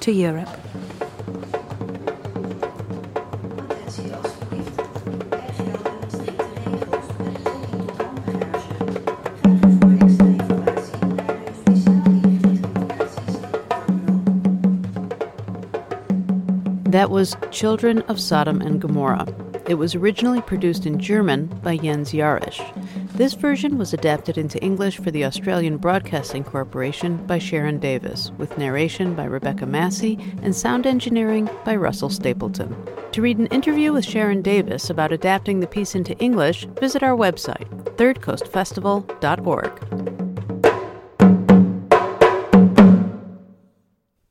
to Europe. That was Children of Sodom and Gomorrah. It was originally produced in German by Jens Jarisch. This version was adapted into English for the Australian Broadcasting Corporation by Sharon Davis, with narration by Rebecca Massey and sound engineering by Russell Stapleton. To read an interview with Sharon Davis about adapting the piece into English, visit our website, thirdcoastfestival.org.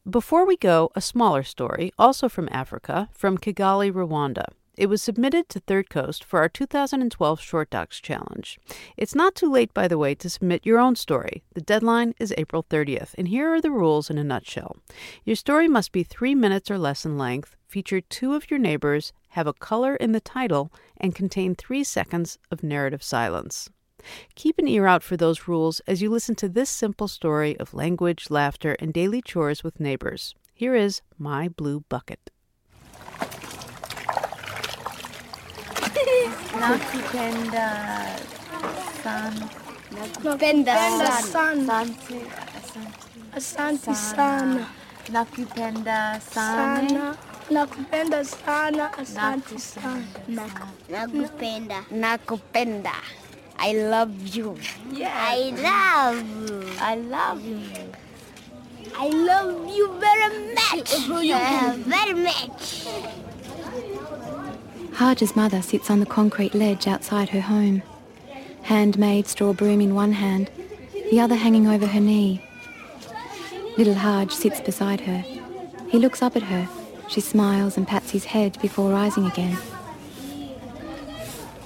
Before we go, a smaller story, also from Africa, from Kigali, Rwanda. It was submitted to Third Coast for our 2012 Short Docs Challenge. It's not too late, by the way, to submit your own story. The deadline is April 30th, and here are the rules in a nutshell. Your story must be three minutes or less in length, feature two of your neighbors, have a color in the title, and contain three seconds of narrative silence. Keep an ear out for those rules as you listen to this simple story of language, laughter, and daily chores with neighbors. Here is My Blue Bucket. Nakupenda sana. Nakupenda sana. Asante. Asante sana. Nakupenda Sana. sana. Nakupenda sana. Asante sana. Nakupenda. Nakupenda. I love you. Yeah. I love you. I love you. I love you very much. <laughs> Yeah, very much. Haj's mother sits on the concrete ledge outside her home. Handmade straw broom in one hand, the other hanging over her knee. Little Haj sits beside her. He looks up at her. She smiles and pats his head before rising again.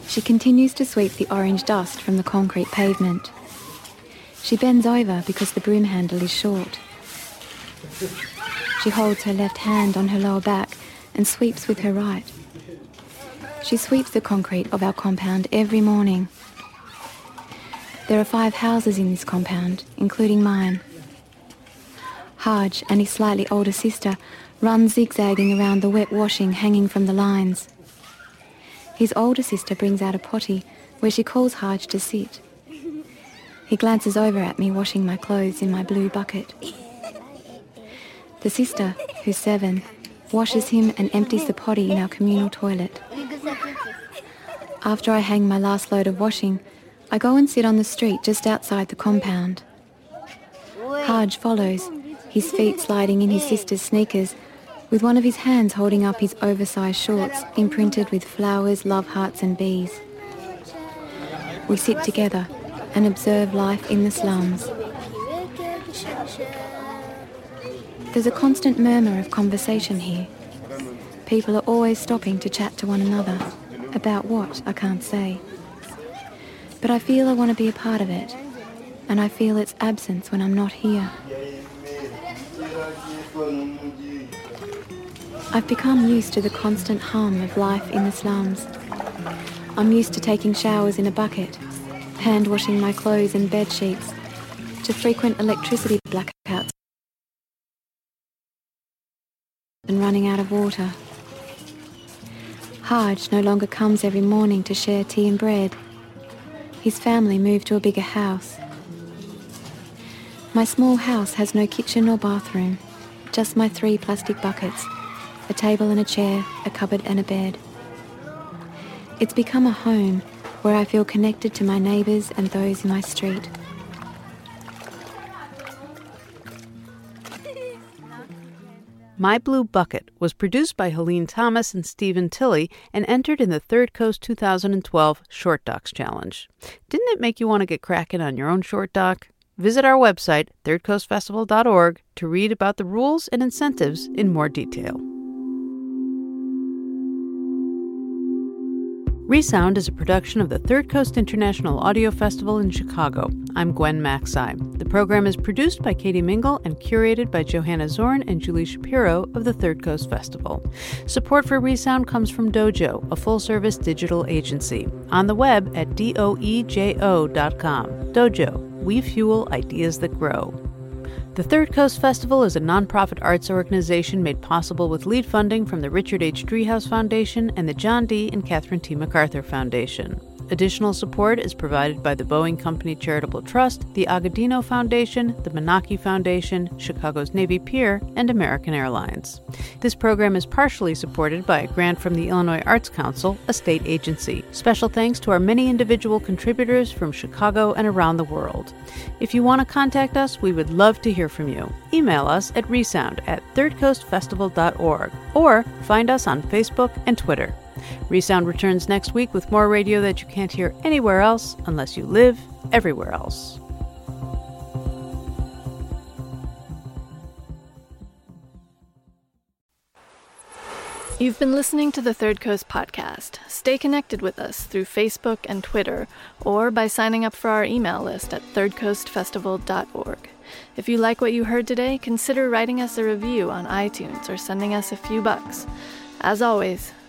She continues to sweep the orange dust from the concrete pavement. She bends over because the broom handle is short. She holds her left hand on her lower back and sweeps with her right. She sweeps the concrete of our compound every morning. There are five houses in this compound, including mine. Haj and his slightly older sister run zigzagging around the wet washing hanging from the lines. His older sister brings out a potty where she calls Haj to sit. He glances over at me washing my clothes in my blue bucket. The sister, who's seven, washes him and empties the potty in our communal toilet. After I hang my last load of washing, I go and sit on the street just outside the compound. Haj follows, his feet sliding in his sister's sneakers, with one of his hands holding up his oversized shorts imprinted with flowers, love hearts and bees. We sit together and observe life in the slums. There's a constant murmur of conversation here. People are always stopping to chat to one another. About what, I can't say. But I feel I want to be a part of it, and I feel its absence when I'm not here. I've become used to the constant hum of life in the slums. I'm used to taking showers in a bucket, hand washing my clothes and bed sheets, to frequent electricity blackouts and running out of water. Haj no longer comes every morning to share tea and bread. His family moved to a bigger house. My small house has no kitchen or bathroom, just my three plastic buckets, a table and a chair, a cupboard and a bed. It's become a home where I feel connected to my neighbours and those in my street. My Blue Bucket was produced by Helene Thomas and Stephen Tilley and entered in the Third Coast 2012 Short Docs Challenge. Didn't it make you want to get cracking on your own short doc? Visit our website, thirdcoastfestival.org, to read about the rules and incentives in more detail. Resound is a production of the Third Coast International Audio Festival in Chicago. I'm Gwen Macsai. The program is produced by Katie Mingle and curated by Johanna Zorn and Julie Shapiro of the Third Coast Festival. Support for Resound comes from Doejo, a full service digital agency. On the web at doejo.com. Doejo, we fuel ideas that grow. The Third Coast Festival is a nonprofit arts organization made possible with lead funding from the Richard H. Driehaus Foundation and the John D. and Catherine T. MacArthur Foundation. Additional support is provided by the Boeing Company Charitable Trust, the Agudino Foundation, the Menaki Foundation, Chicago's Navy Pier, and American Airlines. This program is partially supported by a grant from the Illinois Arts Council, a state agency. Special thanks to our many individual contributors from Chicago and around the world. If you want to contact us, we would love to hear from you. Email us at resound at thirdcoastfestival.org or find us on Facebook and Twitter. Resound returns next week with more radio that you can't hear anywhere else unless you live everywhere else. You've been listening to the Third Coast podcast. Stay connected with us through Facebook and Twitter or by signing up for our email list at thirdcoastfestival.org. If you like what you heard today, consider writing us a review on iTunes or sending us a few bucks. As always,